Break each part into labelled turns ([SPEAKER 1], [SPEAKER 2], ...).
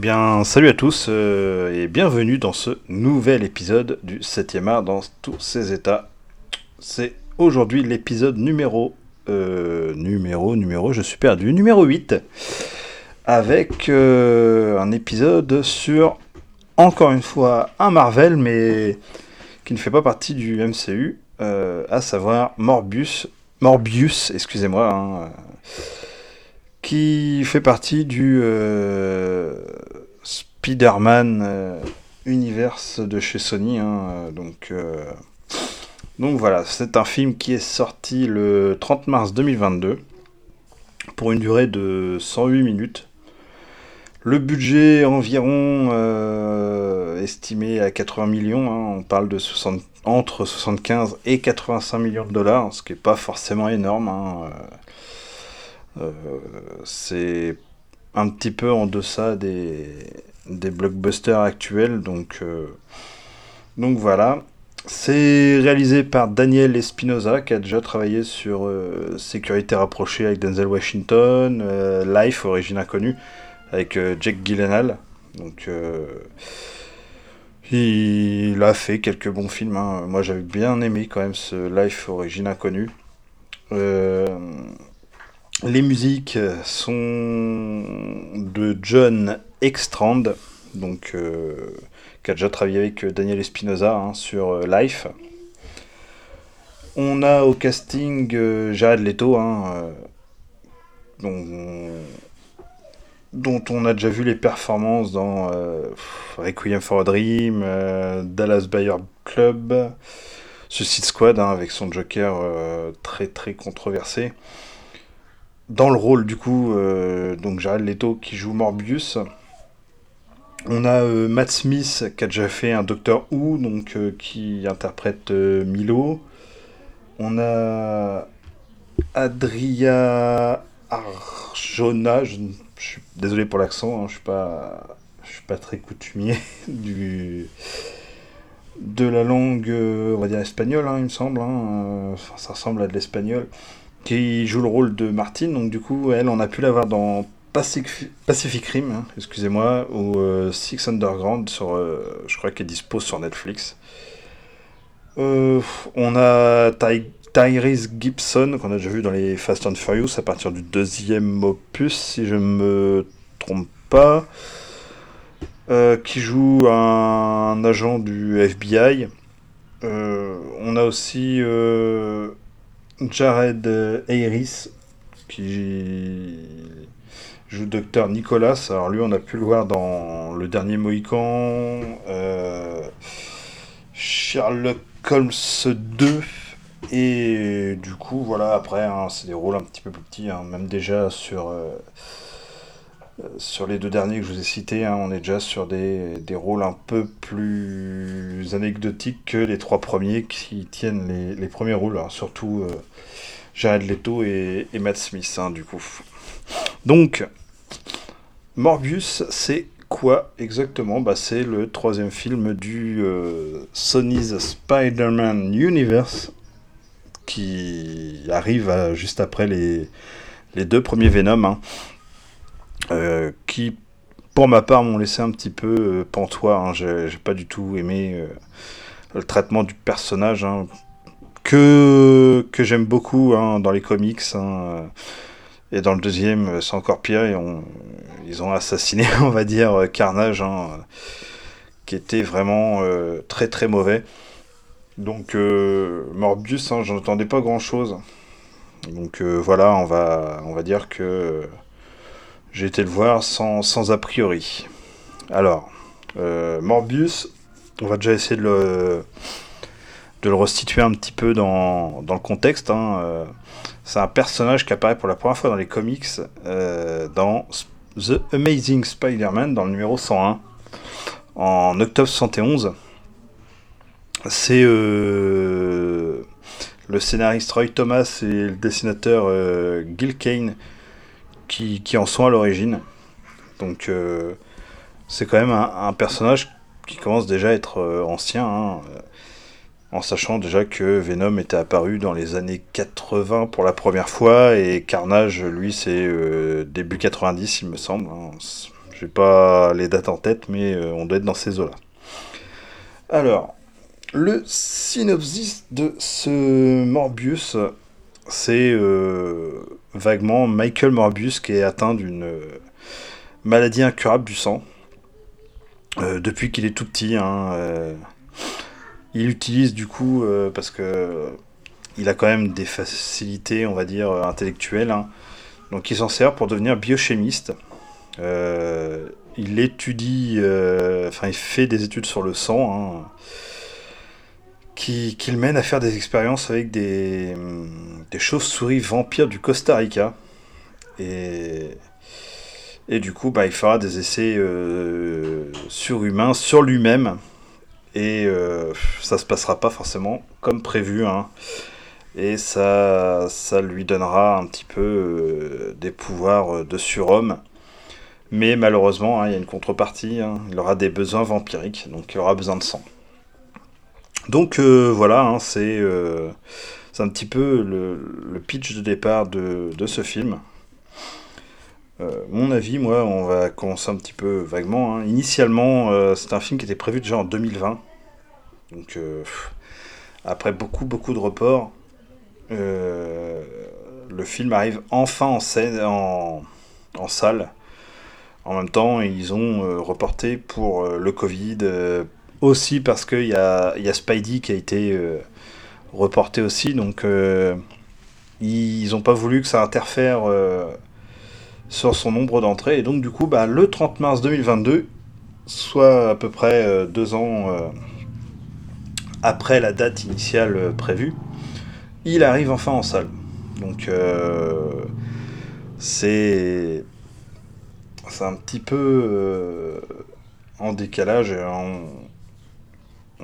[SPEAKER 1] bien, salut à tous euh, et bienvenue dans ce nouvel épisode du 7e art dans tous ses états. C'est aujourd'hui l'épisode numéro. euh, numéro, numéro, je suis perdu. Numéro 8. Avec euh, un épisode sur, encore une fois, un Marvel, mais qui ne fait pas partie du MCU, à savoir Morbius. Morbius, excusez-moi. hein, qui fait partie du euh, Spider-Man euh, universe de chez Sony. hein, euh, donc, donc voilà, c'est un film qui est sorti le 30 mars 2022 pour une durée de 108 minutes. Le budget environ estimé à 80 millions, hein, on parle de 60 entre 75 et 85 millions de dollars, ce qui n'est pas forcément énorme. hein, c'est un petit peu en deçà des, des blockbusters actuels, donc, euh, donc voilà. C'est réalisé par Daniel Espinosa, qui a déjà travaillé sur euh, Sécurité rapprochée avec Denzel Washington, euh, Life, origine inconnue, avec euh, Jake Gyllenhaal. Donc, euh, il a fait quelques bons films. hein. Moi, j'avais bien aimé quand même ce Life, origine inconnue. Euh, les musiques sont de John Extrand, donc, euh, qui a déjà travaillé avec Daniel Espinosa hein, sur euh, Life. On a au casting euh, Jared Leto, hein, euh, dont, on a déjà vu les performances dans euh, Requiem for a Dream, euh, Dallas Buyer Club, Suicide Squad, hein, avec son Joker euh, très très controversé dans le rôle du coup euh, donc Jared Leto qui joue Morbius. On a euh, Matt Smith qui a déjà fait un Doctor Who donc euh, qui interprète Milo. On a Adria Arjona je, suis désolé pour l'accent hein, je suis pas suis pas très coutumier du de la langue on va dire espagnole hein, il me semble hein, ça ressemble à de l'espagnol qui joue le rôle de Martine. Donc du coup, elle, on a pu la voir dans Pacific, Pacific Rim, excusez-moi, ou euh, Six Underground, sur, euh, je crois qu'elle dispose sur Netflix. Euh, on a Ty- Tyrese Gibson, qu'on a déjà vu dans les Fast and Furious, à partir du deuxième opus, si je me trompe pas, qui joue un agent du FBI. On a aussi... euh, Jared euh, Harris qui joue Docteur Nicolas. Alors lui, on a pu le voir dans Le Dernier Mohican, euh, Sherlock Holmes 2. Et du coup, voilà, après, hein, c'est des rôles un petit peu plus petits, hein, même déjà sur, euh, euh, sur les deux derniers que je vous ai cités, hein, on est déjà sur des, rôles un peu plus anecdotiques que les trois premiers qui tiennent les, premiers rôles, hein, surtout euh, Jared Leto et, Matt Smith, hein, du coup. Donc, Morbius, c'est quoi exactement? Bah, C'est le troisième film du euh, Sony's Spider-Man Universe qui arrive juste après les, deux premiers Venom, euh, qui, pour ma part, m'ont laissé un petit peu euh, pantois. hein. J'ai pas du tout aimé euh, le traitement du personnage, hein, que, que j'aime beaucoup hein, dans les comics. hein. Et dans le deuxième, euh, c'est encore pire. Et on- ils ont assassiné, on va dire, euh, Carnage, qui était vraiment euh, très très mauvais. Donc euh, Morbius, j'en attendais pas grand-chose. Donc euh, voilà, on va, on va dire que euh, j'ai été le voir sans, sans a priori. Alors, euh, Morbius, on va déjà essayer de le, de le restituer un petit peu dans, dans le contexte. hein. Euh, c'est un personnage qui apparaît pour la première fois dans les comics euh, dans The Amazing Spider-Man, dans le numéro 101, en octobre 71. C'est le scénariste Roy Thomas et le dessinateur Gil Kane qui, en sont à l'origine. Donc euh, c'est quand même un, personnage qui commence déjà à être euh, ancien, hein, euh, en sachant déjà que Venom était apparu dans les années 80 pour la première fois et Carnage, lui, c'est début 90, il me semble. hein. J'ai pas les dates en tête, mais on doit être dans ces eaux-là. Alors, le synopsis de ce Morbius, c'est vaguement Michael Morbius qui est atteint d'une maladie incurable du sang. depuis qu'il est tout petit, hein, il utilise du coup, euh, parce que il a quand même des facilités, on va dire, intellectuelles. Hein. Donc il s'en sert pour devenir biochimiste. Euh, il étudie, euh, enfin il fait des études sur le sang, hein, qui, le mène à faire des expériences avec des, chauves-souris vampires du Costa Rica. Et, du coup, bah, il fera des essais surhumains sur lui-même et euh, ça se passera pas forcément comme prévu. Hein. Et ça, ça lui donnera un petit peu euh, des pouvoirs de surhomme. Mais malheureusement, hein, il y a une contrepartie. Hein. Il aura des besoins vampiriques, donc il aura besoin de sang. Donc euh, voilà, c'est un petit peu le, pitch de départ de, de ce film. mon avis, moi, on va commencer un petit peu vaguement. Initialement, c'est un film qui était prévu déjà en 2020. Donc, euh, après beaucoup, beaucoup de reports, euh, le film arrive enfin en, scène, en, salle. En même temps, ils ont euh, reporté pour le Covid, aussi parce qu'il y a, y a Spidey qui a été reporté aussi. Donc, ils n'ont pas voulu que ça interfère sur son nombre d'entrées. Et donc, du coup, bah, le 30 mars 2022, soit à peu près deux ans après la date initiale euh, prévue, il arrive enfin en salle. Donc euh, c'est c'est un petit peu euh, en décalage. On,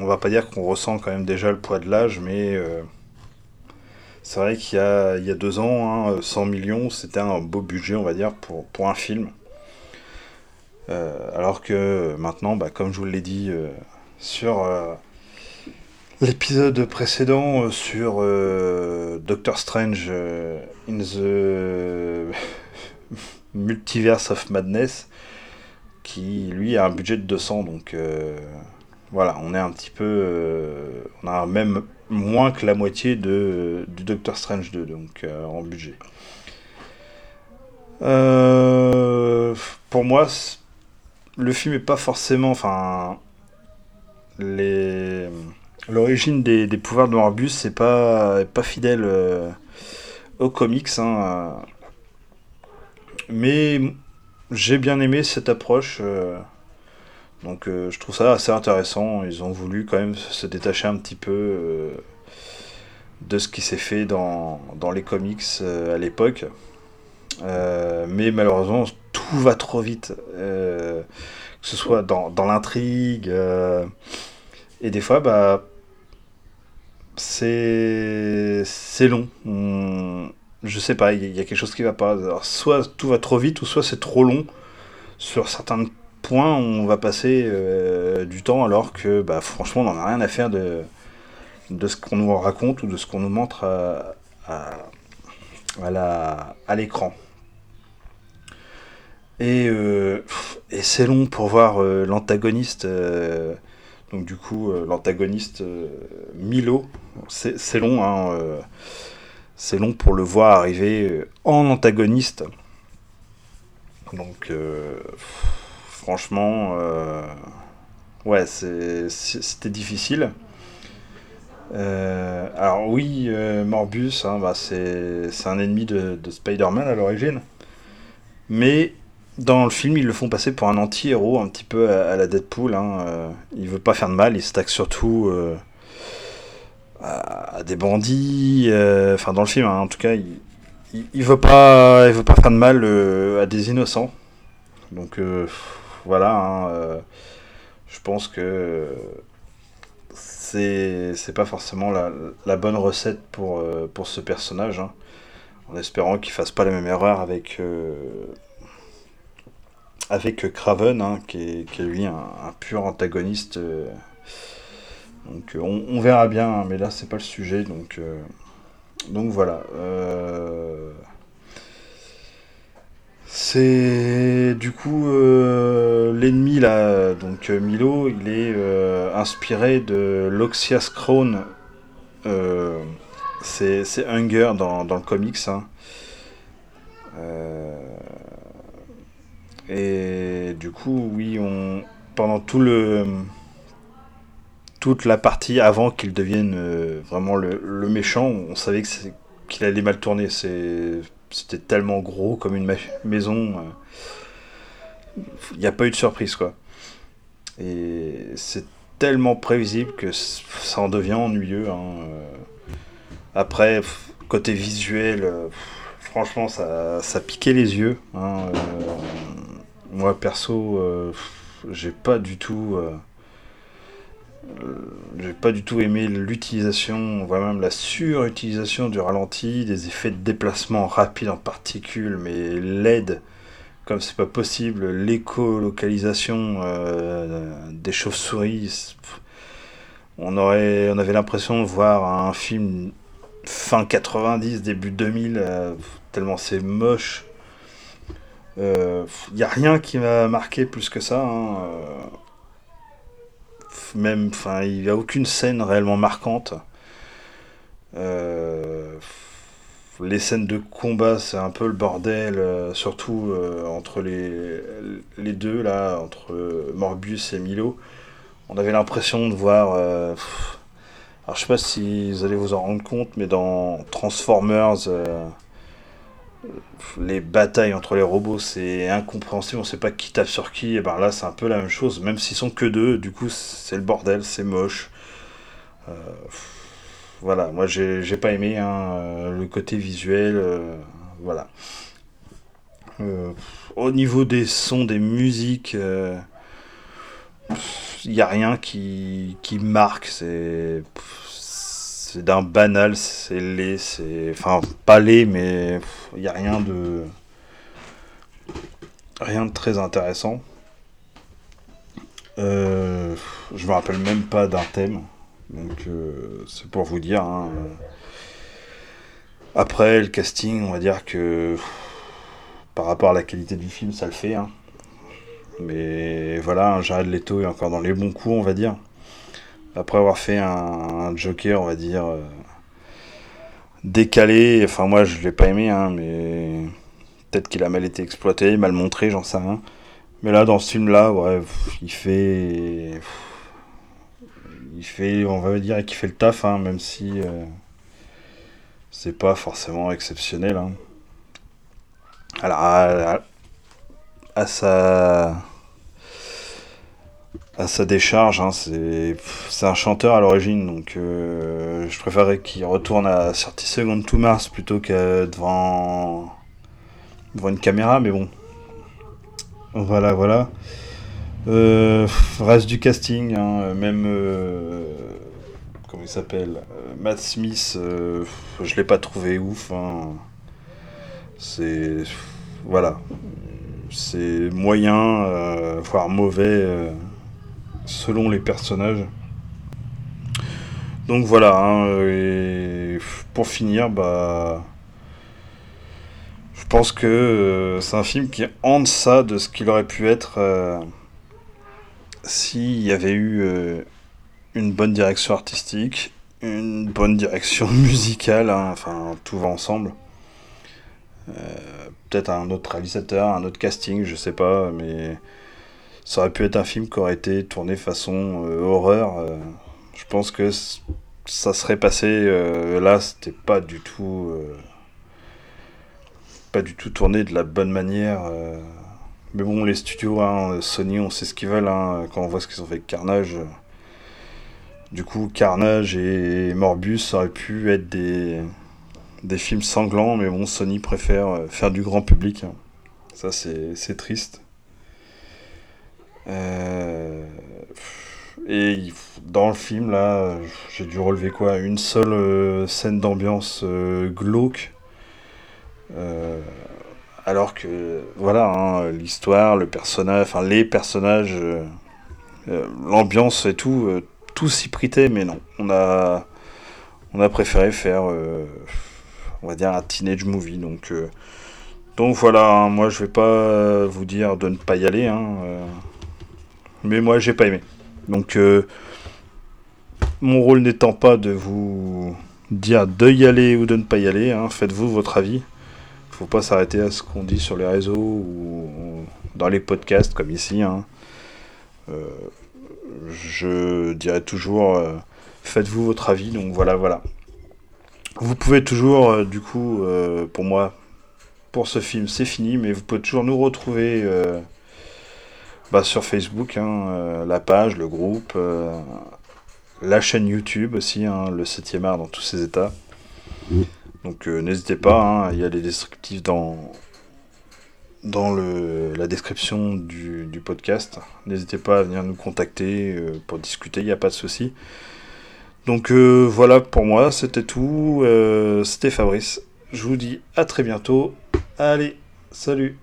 [SPEAKER 1] on va pas dire qu'on ressent quand même déjà le poids de l'âge, mais c'est vrai qu'il y a, y a deux ans, 100 hein, millions, c'était un beau budget, on va dire, pour, un film. alors que maintenant, bah, comme je vous l'ai dit sur L'épisode précédent euh, sur euh, Doctor Strange euh, in the Multiverse of Madness, qui lui a un budget de 200, donc voilà, on est un petit peu. on a même moins que la moitié de, du Doctor Strange 2, donc en budget. pour moi, le film est pas forcément. Enfin. L'origine des, pouvoirs de Morbius, c'est pas, pas fidèle euh, aux comics. Hein, euh. mais j'ai bien aimé cette approche. Euh. donc je trouve ça assez intéressant. Ils ont voulu quand même se détacher un petit peu de ce qui s'est fait dans, les comics à l'époque. mais malheureusement, tout va trop vite. que ce soit dans, dans l'intrigue. et des fois, bah c'est long. Je sais pas, il y, a quelque chose qui va pas. soit tout va trop vite, ou soit c'est trop long. Sur certains points, on va passer euh, du temps alors que bah, franchement, on n'en a rien à faire de, de ce qu'on nous raconte ou de ce qu'on nous montre à, à, l'écran. Et, euh, et c'est long pour voir euh, l'antagoniste donc du coup, l'antagoniste Milo, c'est long, hein, c'est long pour le voir arriver en antagoniste. Donc franchement, ouais, c'était difficile. alors oui, Morbus, hein, bah, c'est un ennemi de, de Spider-Man à l'origine. Mais dans le film, ils le font passer pour un anti-héros, un petit peu à, la Deadpool. Hein. Euh, il veut pas faire de mal, il s'attaque surtout euh, à, des bandits. Euh, enfin, dans le film, hein, en tout cas, il, il, veut pas, il veut pas faire de mal à des innocents. Donc voilà, hein, je pense que c'est c'est pas forcément la, bonne recette pour, pour ce personnage. En espérant qu'il fasse pas la même erreur avec avec Craven, hein, qui, est, lui un, pur antagoniste. Euh, donc on, verra bien, hein, mais là c'est pas le sujet, euh, donc voilà. C'est du coup euh, l'ennemi là, donc euh, Milo, il est euh, inspiré de l'Oxias Crown. c'est Hunger dans, le comics. Hein. et du coup, oui, on pendant tout le toute la partie avant qu'il devienne vraiment le, le, méchant, on savait qu'il allait mal tourner. C'est c'était tellement gros comme une maison. Il n'y a pas eu de surprise, quoi. Et c'est tellement prévisible que ça en devient ennuyeux. Hein. Après, côté visuel, franchement, ça, piquait les yeux. Hein. Moi, perso, j'ai pas du tout. Euh, j'ai pas du tout aimé l'utilisation, on voit même la surutilisation du ralenti, des effets de déplacement rapide en particules, mais LED, comme c'est pas possible, l'écolocalisation euh, des chauves-souris, on, aurait, on avait l'impression de voir un film fin 90, début 2000, euh, tellement c'est moche. Il euh, n'y a rien qui m'a marqué plus que ça. Hein, même, enfin, il n'y a aucune scène réellement marquante. Euh, les scènes de combat, c'est un peu le bordel, euh, surtout euh, entre les, les deux, là, entre Morbius et Milo. On avait l'impression de voir. alors, je sais pas si vous allez vous en rendre compte, mais dans Transformers les batailles entre les robots, c'est incompréhensible, on sait pas qui tape sur qui, et ben là c'est un peu la même chose, même s'ils sont que deux, du coup c'est le bordel, c'est moche. Euh, voilà, moi j'ai pas aimé hein, euh, le côté visuel, euh, voilà. au niveau des sons, des musiques, il n'y a rien qui, qui marque, c'est c'est d'un banal, c'est laid, c'est. Enfin, pas laid, mais il n'y a rien de. Rien de très intéressant. Euh, je me rappelle même pas d'un thème. Donc, euh, c'est pour vous dire. Hein. Après, le casting, on va dire que. Par rapport à la qualité du film, ça le fait. Hein. Mais voilà, Jared Leto est encore dans les bons coups, on va dire après avoir fait un, Joker, on va dire, euh, décalé. Enfin, moi, je l'ai pas aimé, hein, mais peut-être qu'il a mal été exploité, mal montré, j'en sais rien. Mais là, dans ce film-là, ouais, il fait. Il fait, on va dire, qu'il fait le taf, hein, même si euh, c'est pas forcément exceptionnel. Hein. Alors, à sa à sa décharge. Hein, c'est, un chanteur à l'origine, donc euh, je préférerais qu'il retourne à 30 Seconds to Mars plutôt que devant, devant une caméra, mais bon. Voilà, voilà. Euh, reste du casting, hein, même. Euh, comment il s'appelle Matt Smith, je l'ai pas trouvé ouf. Hein. C'est. Voilà. C'est moyen, voire mauvais selon les personnages. Donc voilà, hein, pour finir, bah, je pense que euh, c'est un film qui est en deçà de ce qu'il aurait pu être euh, s'il y avait eu euh, une bonne direction artistique, une bonne direction musicale, hein, enfin tout va ensemble. Peut-être un autre réalisateur, un autre casting, je sais pas, mais ça aurait pu être un film qui aurait été tourné façon euh, horreur. Euh. je pense que ça serait passé. Euh, là, c'était pas du tout. pas du tout tourné de la bonne manière. mais bon, les studios, hein, Sony, on sait ce qu'ils veulent. Hein, quand on voit ce qu'ils ont fait avec Carnage. Du coup, Carnage et Morbus auraient pu être des, des films sanglants, mais bon, Sony préfère faire du grand public. Hein. Ça, c'est triste. Euh, et dans le film, là, j'ai dû relever quoi? Une seule euh, scène d'ambiance euh, glauque. alors que, voilà, hein, l'histoire, le personnage, enfin les personnages, l'ambiance et tout, tout s'y prêtait, mais non. On a, on a préféré faire, on va dire, un teenage movie. Donc, Donc voilà, hein, moi je vais pas vous dire de ne pas y aller, hein, mais moi j'ai pas aimé. Donc euh, mon rôle n'étant pas de vous dire de y aller ou de ne pas y aller, hein, faites-vous votre avis. Faut pas s'arrêter à ce qu'on dit sur les réseaux ou dans les podcasts comme ici. Euh, je dirais toujours faites-vous votre avis. Donc voilà, voilà. Vous pouvez toujours, du coup, pour moi, pour ce film, c'est fini, mais vous pouvez toujours nous retrouver euh, bah, sur Facebook, hein, euh, la page, le groupe, euh, la chaîne YouTube aussi, hein, le 7e art dans tous ses états. Donc n'hésitez pas, hein, il y a les descriptifs dans, dans le, la description du, du podcast. N'hésitez pas à venir nous contacter pour discuter, il n'y a pas de souci. Donc voilà pour moi, c'était tout. c'était Fabrice. Je vous dis à très bientôt Allez, salut